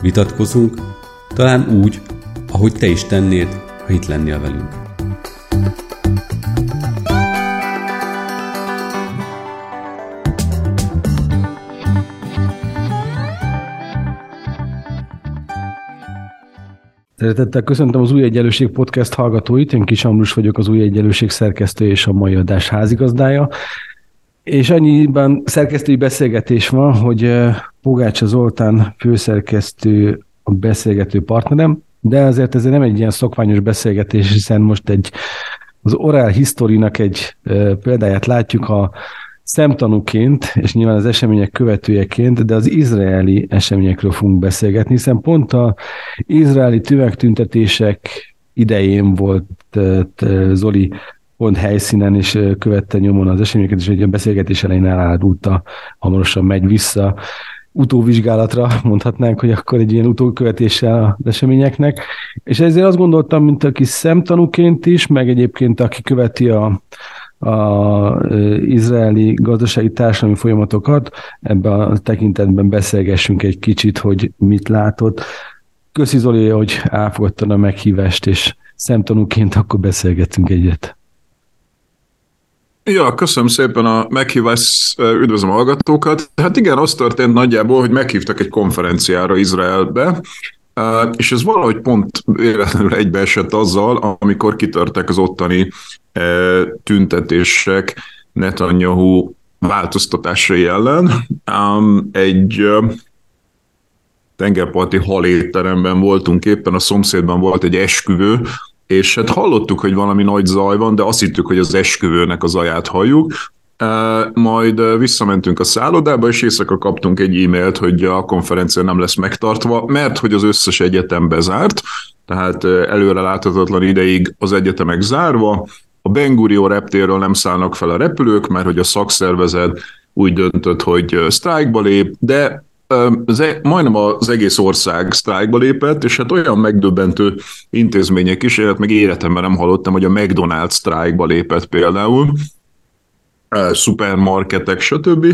vitatkozunk, talán úgy, ahogy te is tennéd, ha itt lennél velünk. Szeretettel köszöntöm az Új Egyenlőség Podcast hallgatóit, én Kis Ambrus vagyok, az Új Egyenlőség szerkesztő és a mai adás házigazdája. És annyiban szerkesztői beszélgetés van, hogy Pogácsa Zoltán főszerkesztő a beszélgető partnerem, de azért ez nem egy ilyen szokványos beszélgetés, hiszen most egy az Oral History-nak egy példáját látjuk a szemtanúként, és nyilván az események követőjeként, de az izraeli eseményekről fogunk beszélgetni, hiszen pont a izraeli tüvegtüntetések idején volt Zoli pont helyszínen, és követte nyomon az eseményeket, és egy beszélgetés elején elárulta, hamarosan megy vissza utóvizsgálatra, mondhatnánk, hogy akkor egy ilyen utókövetéssel az eseményeknek. És ezért azt gondoltam, mint aki szemtanúként is, meg egyébként aki követi a, a izraeli gazdasági társadalmi folyamatokat, ebben a tekintetben beszélgessünk egy kicsit, hogy mit látott. Köszi Zoli, hogy elfogadtad a meghívást, és szemtanúként akkor beszélgetünk egyet. Ja, köszönöm szépen a meghívást, üdvözlöm a hallgatókat. Hát igen, az történt nagyjából, hogy meghívtak egy konferenciára Izraelbe, és ez valahogy pont véletlenül egybeesett azzal, amikor kitörtek az ottani tüntetések Netanyahu változtatásai ellen. Egy tengerparti halétteremben voltunk éppen, a szomszédban volt egy esküvő, és hát hallottuk, hogy valami nagy zaj van, de azt hittük, hogy az esküvőnek a zaját halljuk, majd visszamentünk a szállodába, és éjszaka kaptunk egy e-mailt, hogy a konferencia nem lesz megtartva, mert hogy az összes egyetem bezárt, tehát előre láthatatlan ideig az egyetemek zárva, a Ben Gurion reptérről nem szállnak fel a repülők, mert hogy a szakszervezet úgy döntött, hogy sztrájkba lép, de majdnem az egész ország sztrájkba lépett, és hát olyan megdöbbentő intézmények is, hát meg életemben nem hallottam, hogy a McDonald's sztrájkba lépett például, szupermarketek, stb.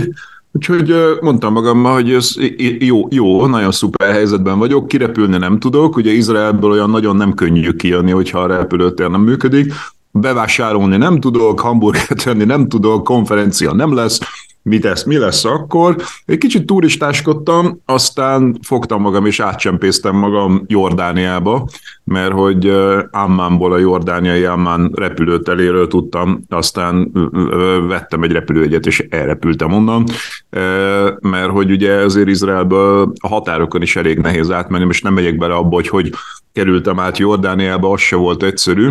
Úgyhogy mondtam magammal, hogy ez jó, jó, nagyon szuper helyzetben vagyok, kirepülni nem tudok, ugye Izraelből olyan nagyon nem könnyű kijönni, hogyha a repülőtér nem működik, bevásárolni nem tudok, hamburgert venni nem tudok, konferencia nem lesz, mi lesz, mi lesz akkor. Egy kicsit turistáskodtam, aztán fogtam magam és átcsempésztem magam Jordániába, mert hogy Ammánból a jordániai Ammán repülőteléről tudtam, aztán vettem egy repülőjegyet, és elrepültem onnan, mert hogy ugye azért Izraelből a határokon is elég nehéz átmenni, és nem megyek bele abba, hogy hogy kerültem át Jordániába, az se volt egyszerű,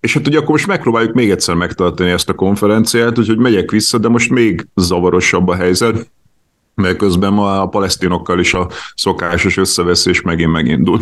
és hát ugye akkor most megpróbáljuk még egyszer megtartani ezt a konferenciát, úgyhogy megyek vissza, de most még zavarosabb a helyzet, mert közben ma a palesztinokkal is a szokásos összeveszés megint megindul.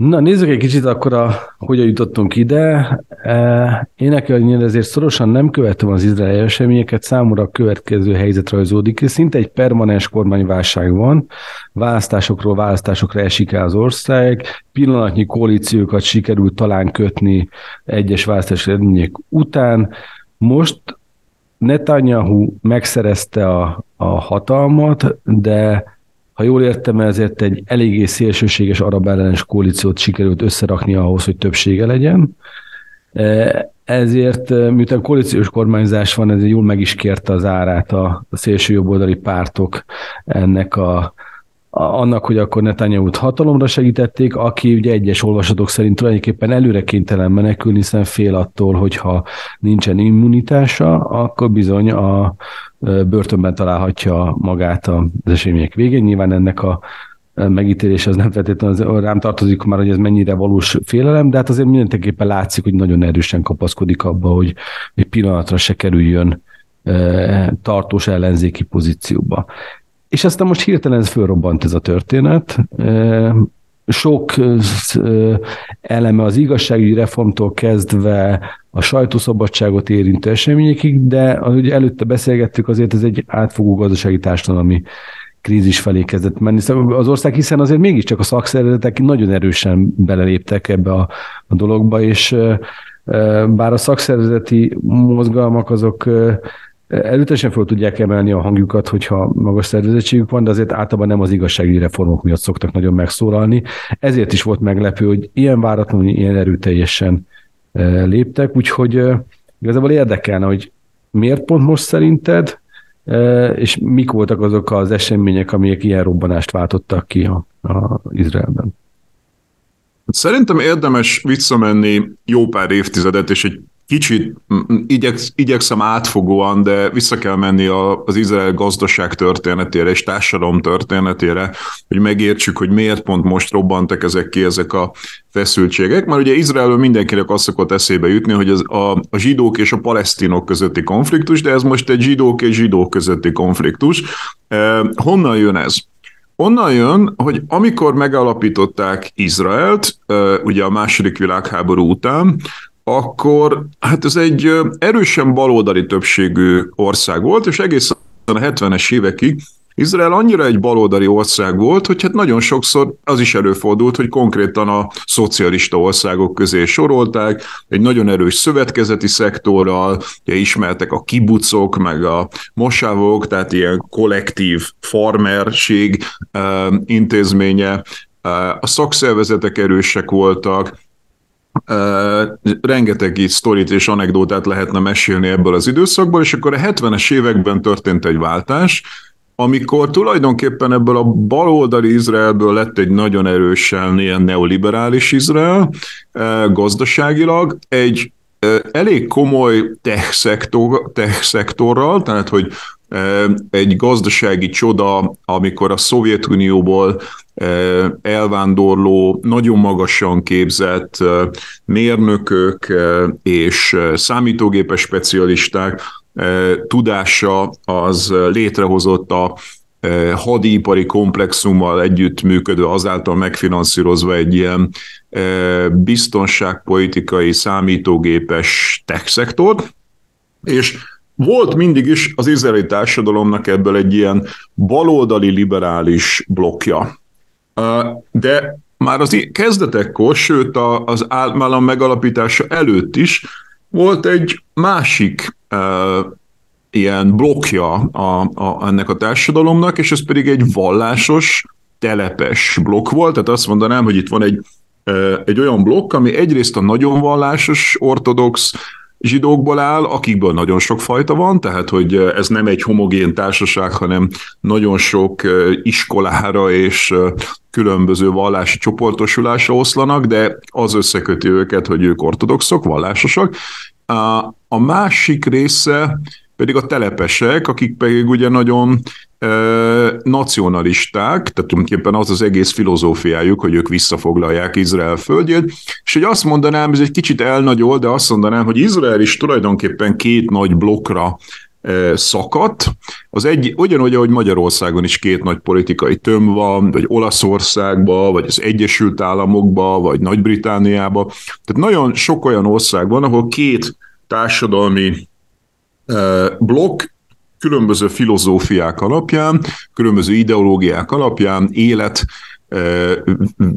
Na, nézzük egy kicsit akkor, a, hogyan jutottunk ide. E, én nekem ezért szorosan nem követtem az izraeli eseményeket, számomra a következő helyzet rajzódik. Szinte egy permanens kormányválság van, választásokról választásokra esik el az ország, pillanatnyi koalíciókat sikerült talán kötni egyes választási eredmények után. Most Netanyahu megszerezte a, a hatalmat, de ha jól értem, ezért egy eléggé szélsőséges arab ellenes koalíciót sikerült összerakni ahhoz, hogy többsége legyen. E, ezért, e, miután koalíciós kormányzás van, ez jól meg is kérte az árát a, a szélső jobboldali pártok ennek a, annak, hogy akkor Netanyahu-t hatalomra segítették, aki ugye egyes olvasatok szerint tulajdonképpen előre kénytelen menekülni, hiszen fél attól, hogyha nincsen immunitása, akkor bizony a börtönben találhatja magát az események végén. Nyilván ennek a megítélés az nem feltétlenül rám tartozik már, hogy ez mennyire valós félelem, de hát azért mindenképpen látszik, hogy nagyon erősen kapaszkodik abba, hogy egy pillanatra se kerüljön tartós ellenzéki pozícióba. És aztán most hirtelen ez fölrobbant ez a történet. Sok eleme az igazságügyi reformtól kezdve a sajtószabadságot érintő eseményekig, de ahogy előtte beszélgettük, azért ez egy átfogó gazdasági társadalmi krízis felé kezdett menni szóval az ország, hiszen azért mégiscsak a szakszervezetek nagyon erősen beleléptek ebbe a, a dologba, és bár a szakszervezeti mozgalmak azok Előtesen fel tudják emelni a hangjukat, hogyha magas szervezettségük van, de azért általában nem az igazságügyi reformok miatt szoktak nagyon megszólalni. Ezért is volt meglepő, hogy ilyen váratlanul, ilyen erőteljesen léptek, úgyhogy igazából érdekelne, hogy miért pont most szerinted, és mik voltak azok az események, amelyek ilyen robbanást váltottak ki a, a Izraelben? Szerintem érdemes visszamenni jó pár évtizedet, és egy kicsit igyeksz, igyekszem átfogóan, de vissza kell menni a, az Izrael gazdaság történetére és társadalom történetére, hogy megértsük, hogy miért pont most robbantak ezek ki, ezek a feszültségek. Mert ugye Izraelről mindenkinek azt szokott eszébe jutni, hogy az, a, a zsidók és a palesztinok közötti konfliktus, de ez most egy zsidók és zsidók közötti konfliktus. Eh, honnan jön ez? Onnan jön, hogy amikor megalapították Izraelt, ugye a második világháború után, akkor hát ez egy erősen baloldali többségű ország volt, és egészen a 70-es évekig Izrael annyira egy baloldali ország volt, hogy hát nagyon sokszor az is előfordult, hogy konkrétan a szocialista országok közé sorolták, egy nagyon erős szövetkezeti szektorral, ugye ismertek a kibucok, meg a mosávok, tehát ilyen kollektív farmerség intézménye, a szakszervezetek erősek voltak, rengeteg így sztorit és anekdótát lehetne mesélni ebből az időszakból, és akkor a 70-es években történt egy váltás, amikor tulajdonképpen ebből a baloldali Izraelből lett egy nagyon erősen ilyen neoliberális Izrael gazdaságilag, egy elég komoly tech, szektor, tech szektorral, tehát hogy egy gazdasági csoda, amikor a Szovjetunióból elvándorló, nagyon magasan képzett mérnökök és számítógépes specialisták tudása az létrehozott a hadipari komplexummal együtt működő, azáltal megfinanszírozva egy ilyen biztonságpolitikai számítógépes tech szektort, és volt mindig is az izraeli társadalomnak ebből egy ilyen baloldali liberális blokja. De már az kezdetekkor, sőt az állam megalapítása előtt is volt egy másik ilyen blokja a, a, ennek a társadalomnak, és ez pedig egy vallásos, telepes blokk volt, tehát azt mondanám, hogy itt van egy, egy olyan blokk, ami egyrészt a nagyon vallásos, ortodox, zsidókból áll, akikből nagyon sok fajta van, tehát hogy ez nem egy homogén társaság, hanem nagyon sok iskolára és különböző vallási csoportosulásra oszlanak, de az összeköti őket, hogy ők ortodoxok, vallásosak. A másik része pedig a telepesek, akik pedig ugye nagyon e, nacionalisták, tehát tulajdonképpen az az egész filozófiájuk, hogy ők visszafoglalják Izrael földjét, és hogy azt mondanám, ez egy kicsit elnagyol, de azt mondanám, hogy Izrael is tulajdonképpen két nagy blokkra szakadt. Az egy, ugyanúgy, ahogy Magyarországon is két nagy politikai töm van, vagy Olaszországban, vagy az Egyesült Államokban, vagy Nagy-Britániában. Tehát nagyon sok olyan ország van, ahol két társadalmi blokk különböző filozófiák alapján, különböző ideológiák alapján élet,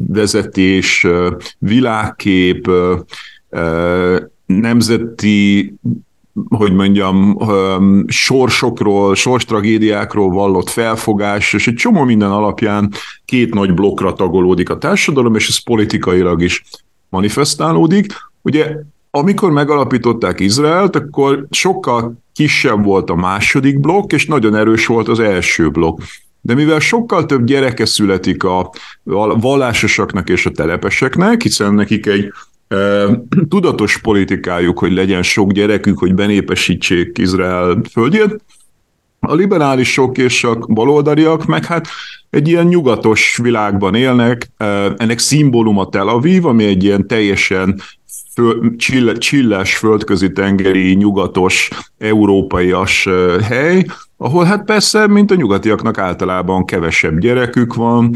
vezetés, világkép, nemzeti hogy mondjam, sorsokról, sorstragédiákról vallott felfogás, és egy csomó minden alapján két nagy blokkra tagolódik a társadalom, és ez politikailag is manifestálódik. Ugye amikor megalapították Izraelt, akkor sokkal kisebb volt a második blokk, és nagyon erős volt az első blokk. De mivel sokkal több gyereke születik a vallásosaknak és a telepeseknek, hiszen nekik egy e, tudatos politikájuk, hogy legyen sok gyerekük, hogy benépesítsék Izrael földjét, a liberálisok és a baloldaliak meg hát egy ilyen nyugatos világban élnek, ennek szimbóluma Tel Aviv, ami egy ilyen teljesen föl, csilles földközi tengeri, nyugatos, európaias hely, ahol hát persze, mint a nyugatiaknak általában kevesebb gyerekük van,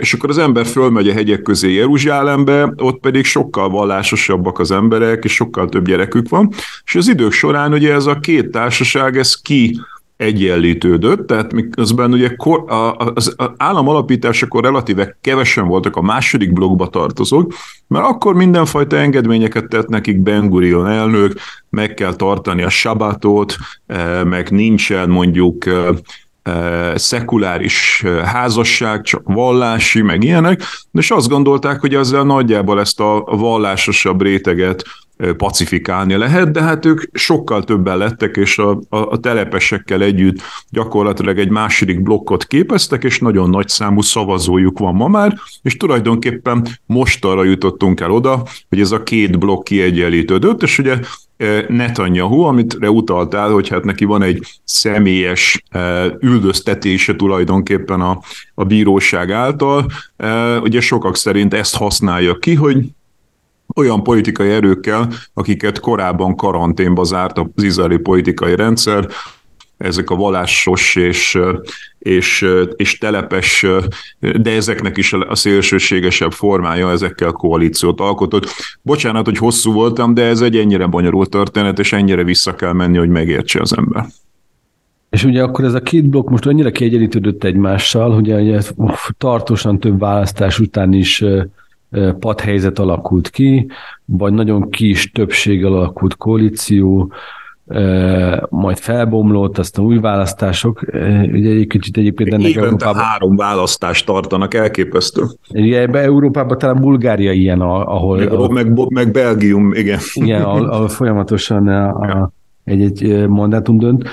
és akkor az ember fölmegy a hegyek közé Jeruzsálembe, ott pedig sokkal vallásosabbak az emberek, és sokkal több gyerekük van, és az idők során ugye ez a két társaság, ez ki egyenlítődött, tehát miközben ugye kor, a, az állam alapításakor relatíve kevesen voltak a második blokkba tartozók, mert akkor mindenfajta engedményeket tett nekik Ben Gurion elnök, meg kell tartani a sabatot, eh, meg nincsen mondjuk eh, szekuláris házasság, csak vallási, meg ilyenek, és azt gondolták, hogy ezzel nagyjából ezt a vallásosabb réteget pacifikálni lehet, de hát ők sokkal többen lettek, és a, a, a telepesekkel együtt gyakorlatilag egy második blokkot képeztek, és nagyon nagy számú szavazójuk van ma már, és tulajdonképpen most arra jutottunk el oda, hogy ez a két blokk kiegyenlítődött, és ugye Netanyahu, amit utaltál, hogy hát neki van egy személyes üldöztetése tulajdonképpen a, a bíróság által, ugye sokak szerint ezt használja ki, hogy olyan politikai erőkkel, akiket korábban karanténba zárt az izraeli politikai rendszer, ezek a vallásos és, és, és telepes, de ezeknek is a szélsőségesebb formája ezekkel koalíciót alkotott. Bocsánat, hogy hosszú voltam, de ez egy ennyire bonyolult történet, és ennyire vissza kell menni, hogy megértse az ember. És ugye akkor ez a két blokk most annyira kiegyenlítődött egymással, hogy ugye uff, tartósan több választás után is padhelyzet alakult ki, vagy nagyon kis többséggel alakult koalíció, majd felbomlott, aztán új választások. Ugye egy kicsit egyébként ennek Évente Európában... három választást tartanak, elképesztő. Ugye ebbe Európában talán Bulgária ilyen, ahol... Meg, ahol, meg, meg Belgium, igen. Igen, ahol, ahol folyamatosan a, a, egy-egy mandátum dönt.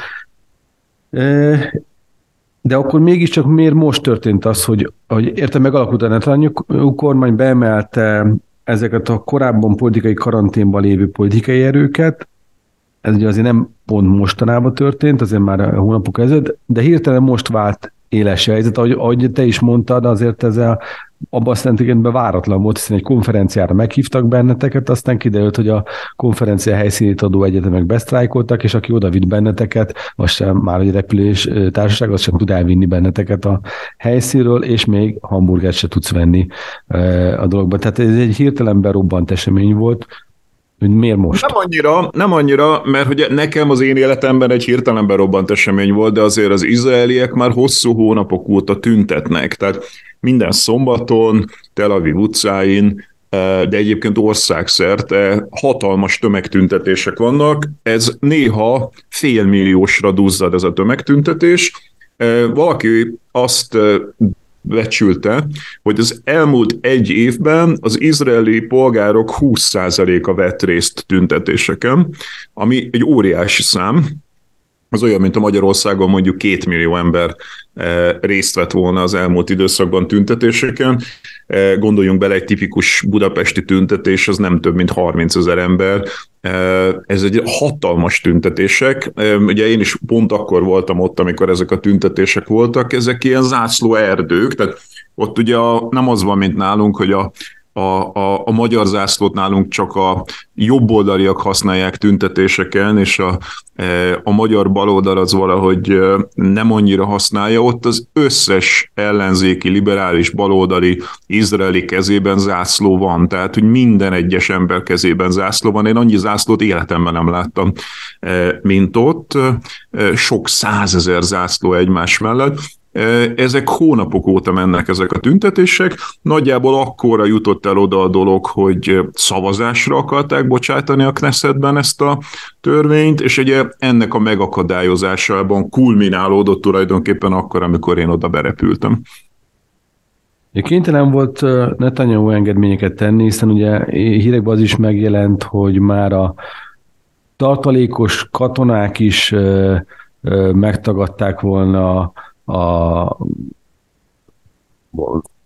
De akkor mégiscsak miért most történt az, hogy, hogy értem megalakult a Netanyahu kormány, beemelte ezeket a korábban politikai karanténban lévő politikai erőket, ez ugye azért nem pont mostanában történt, azért már hónapok ezelőtt, de hirtelen most vált éles helyzet, ahogy, ahogy te is mondtad, azért ez a, abban aztán váratlan volt, hiszen egy konferenciára meghívtak benneteket, aztán kiderült, hogy a konferencia helyszínét adó egyetemek besztrájkoltak, és aki oda vitt benneteket, az sem már egy repülés társaság, az sem tud elvinni benneteket a helyszínről, és még hamburgert se tudsz venni a dologba. Tehát ez egy hirtelen berobbant esemény volt, hogy miért most? Nem annyira, nem annyira, mert ugye nekem az én életemben egy hirtelen berobbant esemény volt, de azért az izraeliek már hosszú hónapok óta tüntetnek. Tehát minden szombaton, Tel Aviv utcáin, eh, de egyébként országszerte hatalmas tömegtüntetések vannak. Ez néha félmilliósra duzzad ez a tömegtüntetés. Eh, valaki azt eh, becsülte, hogy az elmúlt egy évben az izraeli polgárok 20%-a vett részt tüntetéseken, ami egy óriási szám, az olyan, mint a Magyarországon mondjuk két millió ember eh, részt vett volna az elmúlt időszakban tüntetéseken. Eh, gondoljunk bele, egy tipikus budapesti tüntetés, az nem több, mint 30 ezer ember. Ez egy hatalmas tüntetések. Ugye én is pont akkor voltam ott, amikor ezek a tüntetések voltak. Ezek ilyen zászló erdők, tehát ott ugye a, nem az van, mint nálunk, hogy a a, a, a magyar zászlót nálunk csak a jobboldaliak használják tüntetéseken, és a, e, a magyar baloldal az valahogy e, nem annyira használja. Ott az összes ellenzéki, liberális, baloldali, izraeli kezében zászló van, tehát hogy minden egyes ember kezében zászló van. Én annyi zászlót életemben nem láttam, e, mint ott. Sok százezer zászló egymás mellett, ezek hónapok óta mennek ezek a tüntetések. Nagyjából akkora jutott el oda a dolog, hogy szavazásra akarták bocsátani a Knessetben ezt a törvényt, és ugye ennek a megakadályozásában kulminálódott tulajdonképpen akkor, amikor én oda berepültem. Kénytelen volt Netanyahu engedményeket tenni, hiszen ugye hírekben az is megjelent, hogy már a tartalékos katonák is megtagadták volna a,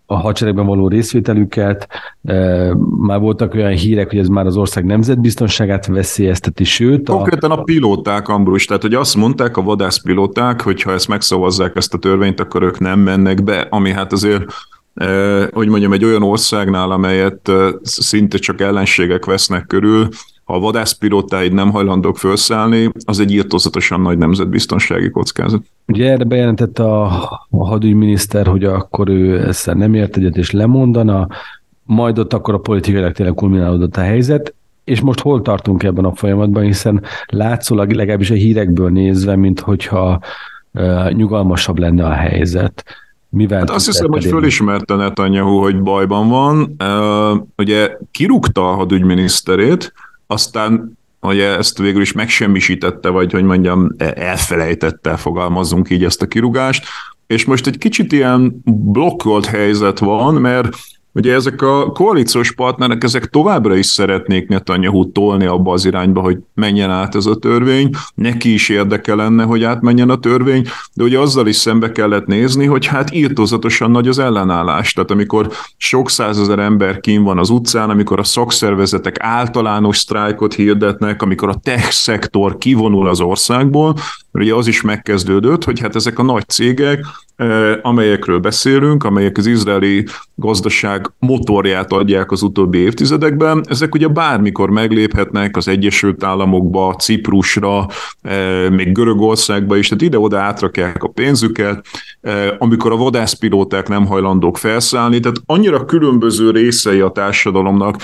a hadseregben való részvételüket. E, már voltak olyan hírek, hogy ez már az ország nemzetbiztonságát veszélyezteti, sőt... A... Konkrétan a pilóták, Ambrus, tehát hogy azt mondták a vadászpilóták, hogy ha ezt megszavazzák ezt a törvényt, akkor ők nem mennek be, ami hát azért eh, hogy mondjam, egy olyan országnál, amelyet eh, szinte csak ellenségek vesznek körül, ha a vadászpilótáid nem hajlandók felszállni, az egy írtózatosan nagy nemzetbiztonsági kockázat. Ugye erre bejelentett a, a hadügyminiszter, hogy akkor ő ezzel nem ért egyet és lemondana, majd ott akkor a politikailag tényleg kulminálódott a helyzet, és most hol tartunk ebben a folyamatban, hiszen látszólag legalábbis a hírekből nézve, mint hogyha uh, nyugalmasabb lenne a helyzet. Mivel hát azt hiszem, hogy fölismerte Netanyahu, hogy bajban van. Uh, ugye kirúgta a hadügyminiszterét, aztán hogy ezt végül is megsemmisítette, vagy hogy mondjam, elfelejtette, fogalmazzunk így ezt a kirúgást, és most egy kicsit ilyen blokkolt helyzet van, mert Ugye ezek a koalíciós partnerek, ezek továbbra is szeretnék Netanyahu tolni abba az irányba, hogy menjen át ez a törvény, neki is érdeke lenne, hogy átmenjen a törvény, de ugye azzal is szembe kellett nézni, hogy hát írtózatosan nagy az ellenállás. Tehát amikor sok százezer ember kín van az utcán, amikor a szakszervezetek általános sztrájkot hirdetnek, amikor a tech szektor kivonul az országból, ugye az is megkezdődött, hogy hát ezek a nagy cégek amelyekről beszélünk, amelyek az izraeli gazdaság motorját adják az utóbbi évtizedekben, ezek ugye bármikor megléphetnek az Egyesült Államokba, Ciprusra, még Görögországba is, tehát ide-oda átrakják a pénzüket, amikor a vadászpilóták nem hajlandók felszállni, tehát annyira különböző részei a társadalomnak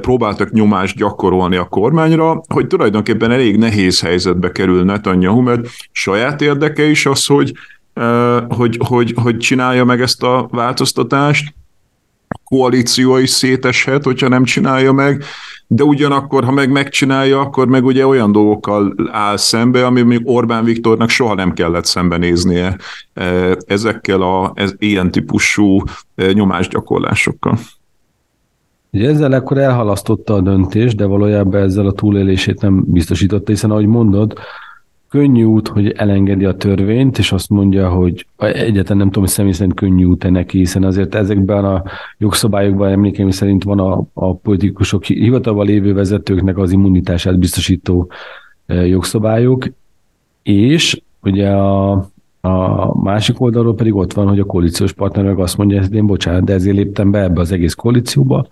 próbáltak nyomást gyakorolni a kormányra, hogy tulajdonképpen elég nehéz helyzetbe kerül Netanyahu, mert saját érdeke is az, hogy hogy, hogy, hogy csinálja meg ezt a változtatást, koalíció is széteshet, hogyha nem csinálja meg, de ugyanakkor, ha meg megcsinálja, akkor meg ugye olyan dolgokkal áll szembe, ami még Orbán Viktornak soha nem kellett szembenéznie ezekkel a ez, ilyen típusú nyomásgyakorlásokkal. Ugye ezzel akkor elhalasztotta a döntést, de valójában ezzel a túlélését nem biztosította, hiszen ahogy mondod, könnyű út, hogy elengedi a törvényt, és azt mondja, hogy egyetlen nem tudom, hogy személy szerint könnyű út-e neki, hiszen azért ezekben a jogszabályokban emlékeim szerint van a, a politikusok hivatalban lévő vezetőknek az immunitását biztosító e, jogszabályok, és ugye a, a másik oldalról pedig ott van, hogy a koalíciós partner meg azt mondja, hogy én bocsánat, de ezért léptem be ebbe az egész koalícióba,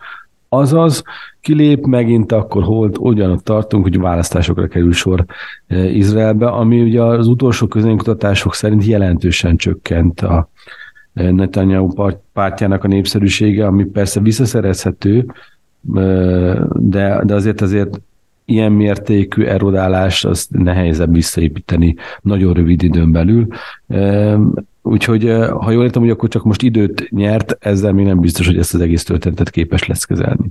Azaz, kilép megint, akkor holt ugyanott tartunk, hogy választásokra kerül sor e, Izraelbe, ami ugye az utolsó közönkutatások szerint jelentősen csökkent a e, Netanyahu pártjának a népszerűsége, ami persze visszaszerezhető, e, de, de azért azért ilyen mértékű erodálás az nehezebb visszaépíteni nagyon rövid időn belül. Úgyhogy, ha jól értem, hogy akkor csak most időt nyert, ezzel még nem biztos, hogy ezt az egész történetet képes lesz kezelni.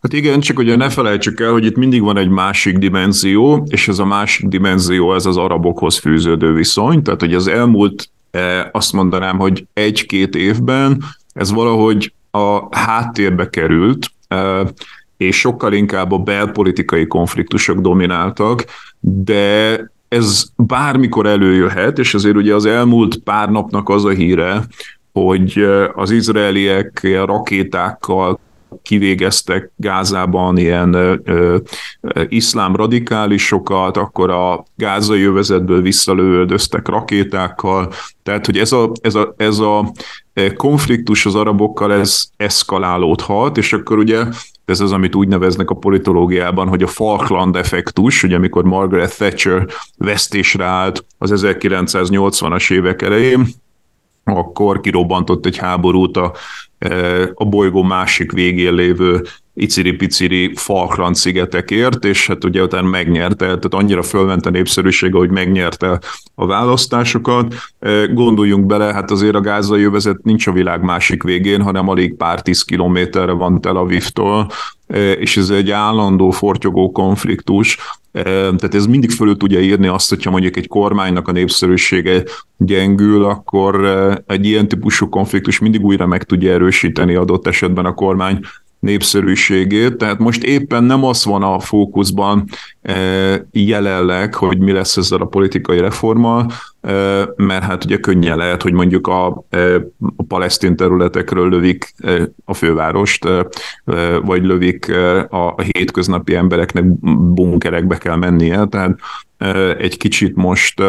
Hát igen, csak ugye ne felejtsük el, hogy itt mindig van egy másik dimenzió, és ez a másik dimenzió, ez az arabokhoz fűződő viszony. Tehát, hogy az elmúlt, azt mondanám, hogy egy-két évben ez valahogy a háttérbe került, és sokkal inkább a belpolitikai konfliktusok domináltak, de ez bármikor előjöhet, és azért ugye az elmúlt pár napnak az a híre, hogy az izraeliek rakétákkal kivégeztek Gázában ilyen ö, ö, iszlám radikálisokat, akkor a gázai övezetből visszalövöldöztek rakétákkal, tehát hogy ez a, ez a, ez a konfliktus az arabokkal ez eszkalálódhat, és akkor ugye ez az, amit úgy neveznek a politológiában, hogy a Falkland effektus, ugye amikor Margaret Thatcher vesztésre állt az 1980-as évek elején, akkor kirobbantott egy háborút a, e, a bolygó másik végén lévő iciri-piciri Falkland szigetekért, és hát ugye utána megnyerte, tehát annyira fölment a népszerűsége, hogy megnyerte a választásokat. Gondoljunk bele, hát azért a gázai övezet nincs a világ másik végén, hanem alig pár tíz kilométerre van Tel Avivtól, és ez egy állandó fortyogó konfliktus, tehát ez mindig fölül tudja írni azt, hogyha mondjuk egy kormánynak a népszerűsége gyengül, akkor egy ilyen típusú konfliktus mindig újra meg tudja erősíteni adott esetben a kormány népszerűségét, tehát most éppen nem az van a fókuszban jelenleg, hogy mi lesz ezzel a politikai reformmal, mert hát ugye könnyen lehet, hogy mondjuk a, a palesztin területekről lövik a fővárost, vagy lövik a hétköznapi embereknek bunkerekbe kell mennie, tehát egy kicsit most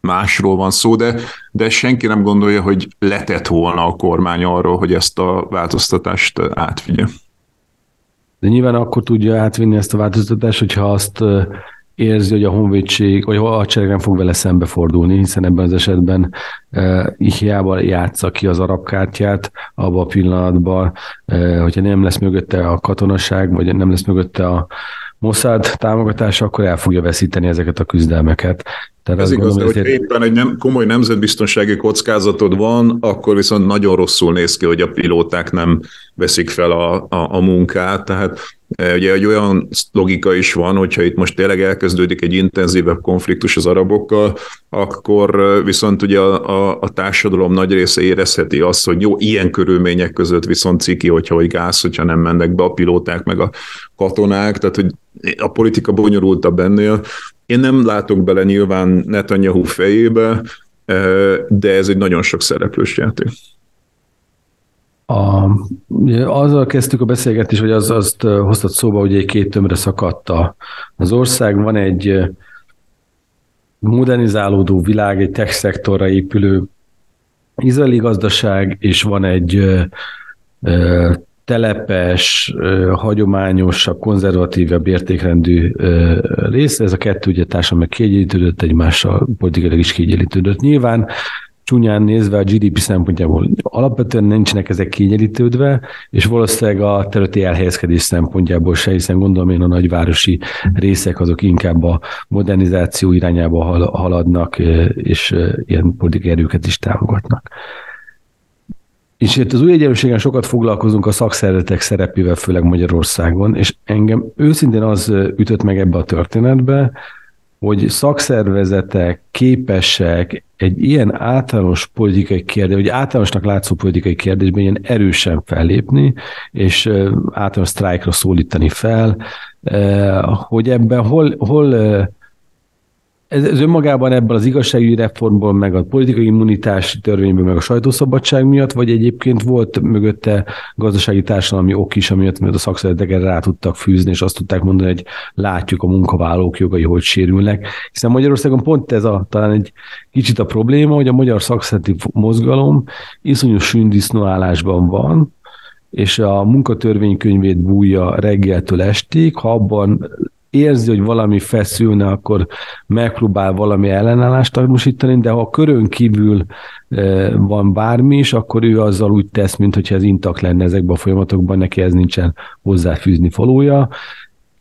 másról van szó, de, de senki nem gondolja, hogy letett volna a kormány arról, hogy ezt a változtatást átvigye. De nyilván akkor tudja átvinni ezt a változtatást, hogyha azt érzi, hogy a honvédség, vagy a hadsereg nem fog vele szembefordulni, hiszen ebben az esetben e, hiába játsza ki az arab kártyát abban a pillanatban, e, hogyha nem lesz mögötte a katonaság, vagy nem lesz mögötte a Mossad támogatása, akkor el fogja veszíteni ezeket a küzdelmeket. Tehát Ez igaz, de hogy éppen egy nem, komoly nemzetbiztonsági kockázatod van, akkor viszont nagyon rosszul néz ki, hogy a pilóták nem veszik fel a, a, a munkát. Tehát e, ugye egy olyan logika is van, hogyha itt most tényleg elkezdődik egy intenzívebb konfliktus az arabokkal, akkor e, viszont ugye a, a, a társadalom nagy része érezheti azt, hogy jó, ilyen körülmények között viszont ciki, hogyha vagy gáz, hogyha nem mennek be a pilóták meg a katonák, tehát hogy a politika bonyolultabb ennél, én nem látok bele nyilván Netanyahu fejébe, de ez egy nagyon sok szereplős játék. A, azzal kezdtük a beszélgetést, hogy az, azt hoztad szóba, hogy egy két tömre szakadt az ország. Van egy modernizálódó világ, egy tech szektorra épülő izraeli gazdaság, és van egy telepes, hagyományosabb, konzervatívebb értékrendű része. Ez a kettő ugye társadalmi kiegyenlítődött, egymással politikailag is kiegyenlítődött. Nyilván csúnyán nézve a GDP szempontjából alapvetően nincsenek ezek kiegyenlítődve, és valószínűleg a területi elhelyezkedés szempontjából se, hiszen gondolom én a nagyvárosi részek azok inkább a modernizáció irányába haladnak, és ilyen politikai erőket is támogatnak. És itt az új egyenlőségen sokat foglalkozunk a szakszervezetek szerepével, főleg Magyarországon, és engem őszintén az ütött meg ebbe a történetbe, hogy szakszervezetek képesek egy ilyen általános politikai kérdés, vagy általánosnak látszó politikai kérdésben ilyen erősen fellépni, és általános sztrájkra szólítani fel, hogy ebben hol, hol ez, ez önmagában ebből az igazságügyi reformból, meg a politikai immunitás törvényből, meg a sajtószabadság miatt, vagy egyébként volt mögötte gazdasági társadalmi ok is, amiatt, mert a szakszervezetek erre rá tudtak fűzni, és azt tudták mondani, hogy látjuk a munkavállalók jogai, hogy sérülnek. Hiszen Magyarországon pont ez a, talán egy kicsit a probléma, hogy a magyar szakszervezeti mozgalom iszonyú sündisznóállásban van, és a munkatörvénykönyvét bújja reggeltől estig, ha abban érzi, hogy valami feszülne, akkor megpróbál valami ellenállást tanúsítani, de ha a körön kívül e, van bármi is, akkor ő azzal úgy tesz, mintha ez intak lenne ezekben a folyamatokban, neki ez nincsen hozzáfűzni falója,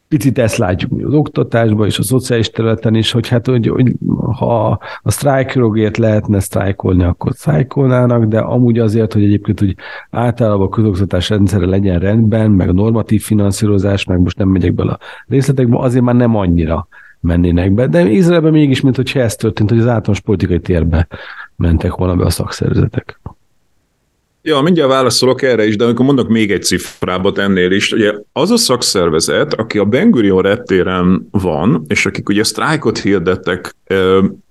picit ezt látjuk mi az oktatásban és a szociális területen is, hogy hát, hogy, hogy ha a sztrájkörögért lehetne sztrájkolni, akkor sztrájkolnának, de amúgy azért, hogy egyébként hogy általában a közoktatás rendszere legyen rendben, meg a normatív finanszírozás, meg most nem megyek bele a részletekbe, azért már nem annyira mennének be. De Izraelben mégis, mint hogy ez történt, hogy az általános politikai térbe mentek volna be a szakszervezetek. Ja, mindjárt válaszolok erre is, de amikor mondok még egy cifrábot ennél is, ugye az a szakszervezet, aki a Bengurion reptéren van, és akik ugye sztrájkot hirdettek,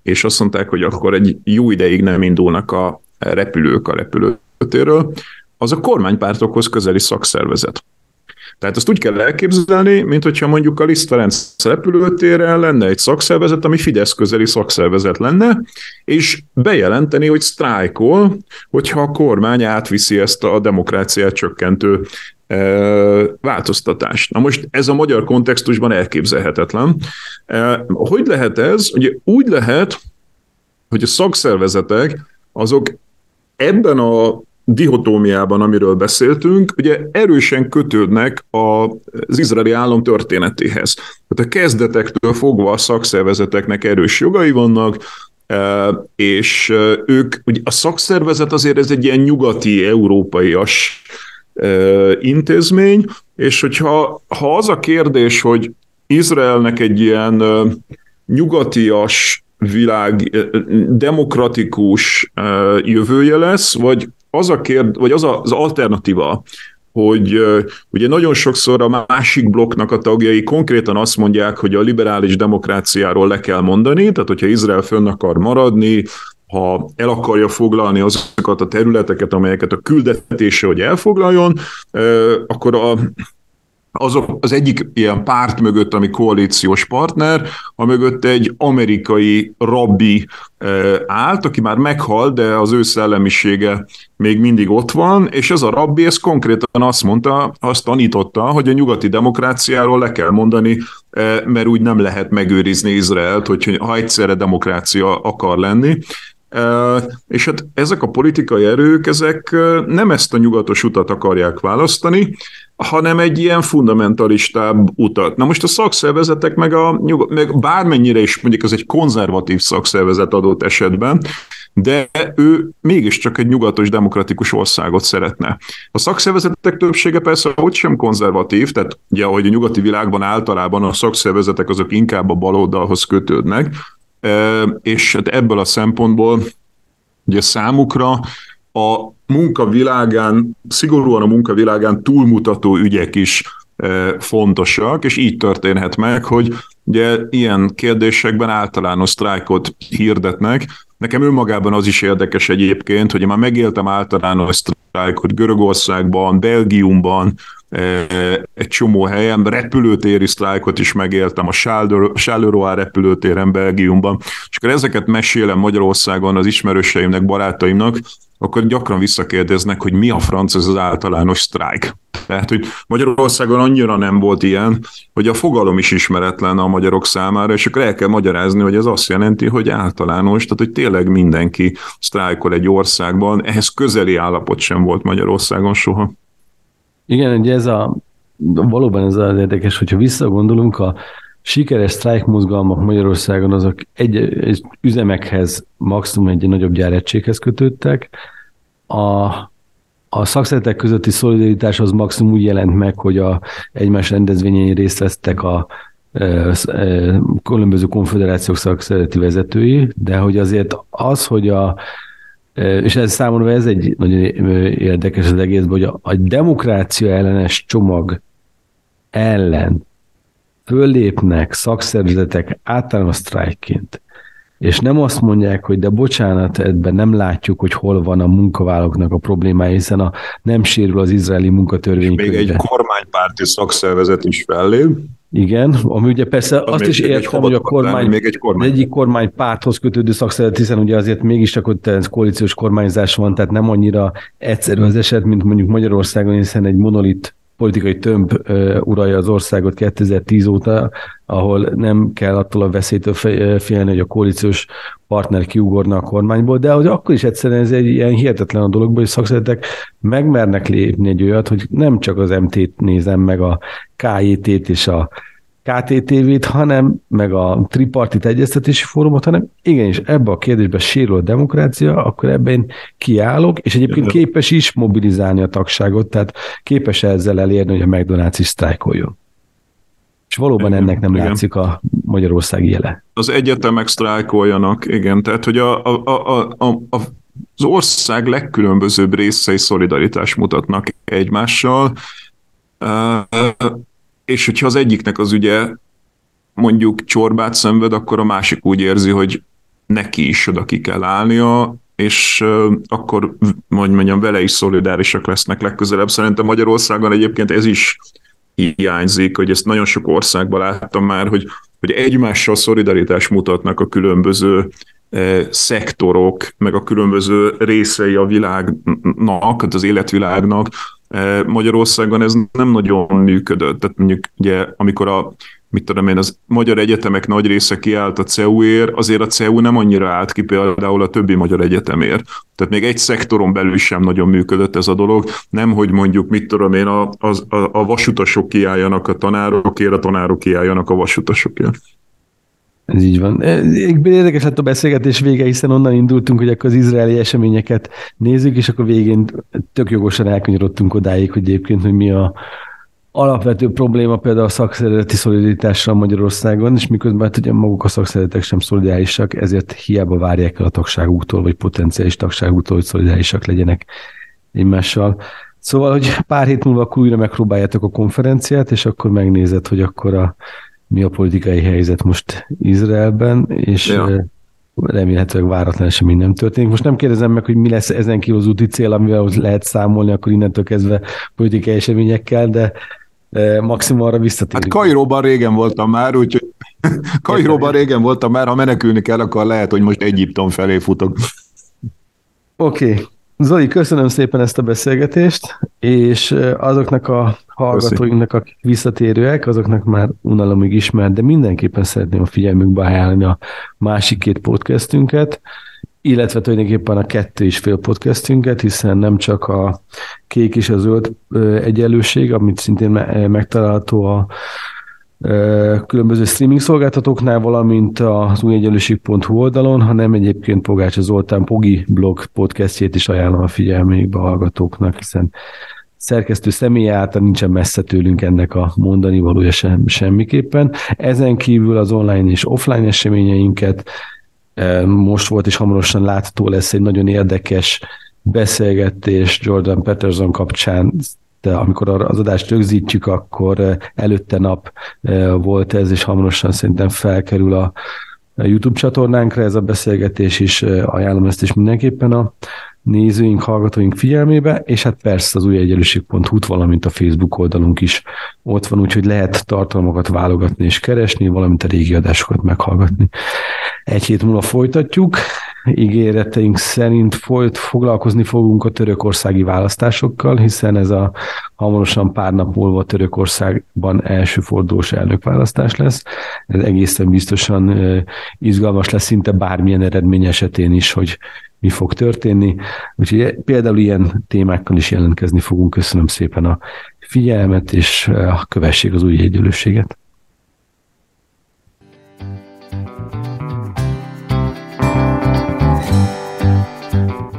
és azt mondták, hogy akkor egy jó ideig nem indulnak a repülők a repülőtéről, az a kormánypártokhoz közeli szakszervezet. Tehát azt úgy kell elképzelni, mint hogyha mondjuk a Liszt Ferenc repülőtéren lenne egy szakszervezet, ami Fidesz közeli szakszervezet lenne, és bejelenteni, hogy sztrájkol, hogyha a kormány átviszi ezt a demokráciát csökkentő e, változtatást. Na most ez a magyar kontextusban elképzelhetetlen. E, hogy lehet ez? Ugye úgy lehet, hogy a szakszervezetek azok ebben a dihotómiában, amiről beszéltünk, ugye erősen kötődnek az izraeli állam történetéhez. Tehát a kezdetektől fogva a szakszervezeteknek erős jogai vannak, e, és e, ők, ugye a szakszervezet azért ez egy ilyen nyugati, európaias e, intézmény, és hogyha ha az a kérdés, hogy Izraelnek egy ilyen nyugatias világ, demokratikus jövője lesz, vagy az a kérd, vagy az a, az alternatíva, hogy ugye nagyon sokszor a másik blokknak a tagjai konkrétan azt mondják, hogy a liberális demokráciáról le kell mondani, tehát hogyha Izrael fönn akar maradni, ha el akarja foglalni azokat a területeket, amelyeket a küldetése, hogy elfoglaljon, akkor a azok az egyik ilyen párt mögött, ami koalíciós partner, a mögött egy amerikai rabbi állt, aki már meghalt, de az ő szellemisége még mindig ott van, és ez a rabbi ez konkrétan azt mondta, azt tanította, hogy a nyugati demokráciáról le kell mondani, mert úgy nem lehet megőrizni Izraelt, hogy ha egyszerre demokrácia akar lenni. És hát ezek a politikai erők, ezek nem ezt a nyugatos utat akarják választani, hanem egy ilyen fundamentalistább utat. Na most a szakszervezetek meg, a, meg bármennyire is mondjuk ez egy konzervatív szakszervezet adott esetben, de ő mégiscsak egy nyugatos demokratikus országot szeretne. A szakszervezetek többsége persze ott sem konzervatív, tehát ugye ahogy a nyugati világban általában a szakszervezetek azok inkább a baloldalhoz kötődnek, és hát ebből a szempontból ugye számukra a munkavilágán, szigorúan a munkavilágán túlmutató ügyek is fontosak, és így történhet meg, hogy ugye ilyen kérdésekben általános sztrájkot hirdetnek. Nekem önmagában az is érdekes egyébként, hogy én már megéltem általános sztrájkot Görögországban, Belgiumban, egy csomó helyen, repülőtéri sztrájkot is megéltem a Charleroi repülőtéren Belgiumban, és akkor ezeket mesélem Magyarországon az ismerőseimnek, barátaimnak, akkor gyakran visszakérdeznek, hogy mi a franc ez az általános sztrájk. Tehát, hogy Magyarországon annyira nem volt ilyen, hogy a fogalom is ismeretlen a magyarok számára, és akkor el kell magyarázni, hogy ez azt jelenti, hogy általános, tehát hogy tényleg mindenki sztrájkol egy országban, ehhez közeli állapot sem volt Magyarországon soha. Igen, ugye ez a, valóban ez az érdekes, hogyha visszagondolunk, a sikeres sztrájk mozgalmak Magyarországon azok egy, egy üzemekhez, maximum egy nagyobb gyáregységhez kötődtek. A, a szakszeretek közötti szolidaritás az maximum úgy jelent meg, hogy a egymás rendezvényein részt vesztek a különböző konfederációk szakszereti vezetői, de hogy azért az, hogy a és ez számomra ez egy nagyon érdekes az egészben, hogy a, a demokrácia ellenes csomag ellen föllépnek szakszervezetek általános sztrájkként, és nem azt mondják, hogy de bocsánat, ebben nem látjuk, hogy hol van a munkavállalóknak a problémája, hiszen a, nem sérül az izraeli munkatörvény. Még egy kormánypárti szakszervezet is fellép. Igen, ami ugye persze az azt is értem, hogy a kormány, még egy kormány. egyik kormány párthoz kötődő szakszervezet, hiszen ugye azért mégiscsak ott koalíciós kormányzás van, tehát nem annyira egyszerű az eset, mint mondjuk Magyarországon, hiszen egy monolit politikai tömb uralja az országot 2010 óta, ahol nem kell attól a veszélytől félni, hogy a koalíciós partner kiugorna a kormányból, de hogy akkor is egyszerűen ez egy ilyen hihetetlen a dologból, hogy szakszeretek megmernek lépni egy olyat, hogy nem csak az MT-t nézem meg a KJT-t és a KTTV-t, hanem meg a tripartit egyeztetési fórumot, hanem igenis ebbe a kérdésbe sérül a demokrácia, akkor ebben én kiállok, és egyébként képes is mobilizálni a tagságot, tehát képes ezzel elérni, hogy a McDonald's is sztrájkoljon. És valóban igen, ennek nem igen. látszik a magyarországi jele. Az egyetemek sztrájkoljanak, igen, tehát hogy a, a, a, a, a az ország legkülönbözőbb részei szolidaritás mutatnak egymással, és hogyha az egyiknek az ugye mondjuk csorbát szenved, akkor a másik úgy érzi, hogy neki is oda ki kell állnia, és akkor, mondj mondjam, vele is szolidárisak lesznek legközelebb. Szerintem Magyarországon egyébként ez is hiányzik, hogy ezt nagyon sok országban láttam már, hogy, hogy egymással szolidaritás mutatnak a különböző szektorok, meg a különböző részei a világnak, az életvilágnak, Magyarországon ez nem nagyon működött. Tehát mondjuk ugye, amikor a mit tudom én, az magyar egyetemek nagy része kiállt a CEU-ért, azért a CEU nem annyira állt ki például a többi magyar egyetemért. Tehát még egy szektoron belül sem nagyon működött ez a dolog. Nem, hogy mondjuk, mit tudom én, a, a, a vasutasok kiálljanak a tanárokért, a tanárok kiálljanak a vasutasokért. Ez így van. Érdekes lett a beszélgetés vége, hiszen onnan indultunk, hogy akkor az izraeli eseményeket nézzük, és akkor végén tök jogosan elkanyarodtunk odáig, hogy egyébként, hogy mi a alapvető probléma például a szakszervezeti szolidaritással Magyarországon, és miközben hát ugye maguk a szakszervezetek sem szolidárisak, ezért hiába várják el a tagságuktól, vagy potenciális tagságuktól, hogy szolidárisak legyenek egymással. Szóval, hogy pár hét múlva akkor újra megpróbáljátok a konferenciát, és akkor megnézed, hogy akkor a mi a politikai helyzet most Izraelben, és ja. remélhetőleg váratlan esemény nem történik. Most nem kérdezem meg, hogy mi lesz ezen kívül az úti cél, amivel lehet számolni, akkor innentől kezdve politikai eseményekkel, de maximum arra visszatérünk. Hát Kairóban régen voltam már, úgyhogy Kairóban régen voltam már, ha menekülni kell, akkor lehet, hogy most Egyiptom felé futok. Oké. Okay. Zoli, köszönöm szépen ezt a beszélgetést, és azoknak a hallgatóinknak, akik visszatérőek, azoknak már unalomig ismert, de mindenképpen szeretném a figyelmükbe ajánlani a másik két podcastünket, illetve tulajdonképpen a kettő és fél podcastünket, hiszen nem csak a kék és a zöld egyenlőség, amit szintén megtalálható a különböző streaming szolgáltatóknál, valamint az újegyenlőség.hu oldalon, hanem egyébként Pogács Zoltán Pogi blog podcastjét is ajánlom a figyelmékbe a hallgatóknak, hiszen szerkesztő személy által nincsen messze tőlünk ennek a mondani valója sem, semmiképpen. Ezen kívül az online és offline eseményeinket most volt és hamarosan látható lesz egy nagyon érdekes beszélgetés Jordan Peterson kapcsán amikor az adást rögzítjük, akkor előtte nap volt ez, és hamarosan szerintem felkerül a YouTube csatornánkra ez a beszélgetés is, ajánlom ezt is mindenképpen a nézőink, hallgatóink figyelmébe, és hát persze az új egyenlőség.hu-t, valamint a Facebook oldalunk is ott van, úgyhogy lehet tartalmakat válogatni és keresni, valamint a régi adásokat meghallgatni. Egy hét múlva folytatjuk, ígéreteink szerint folyt foglalkozni fogunk a törökországi választásokkal, hiszen ez a hamarosan pár nap múlva Törökországban első fordulós elnökválasztás lesz. Ez egészen biztosan izgalmas lesz szinte bármilyen eredmény esetén is, hogy mi fog történni. Úgyhogy például ilyen témákkal is jelentkezni fogunk. Köszönöm szépen a figyelmet, és a kövesség az új egyenlőséget.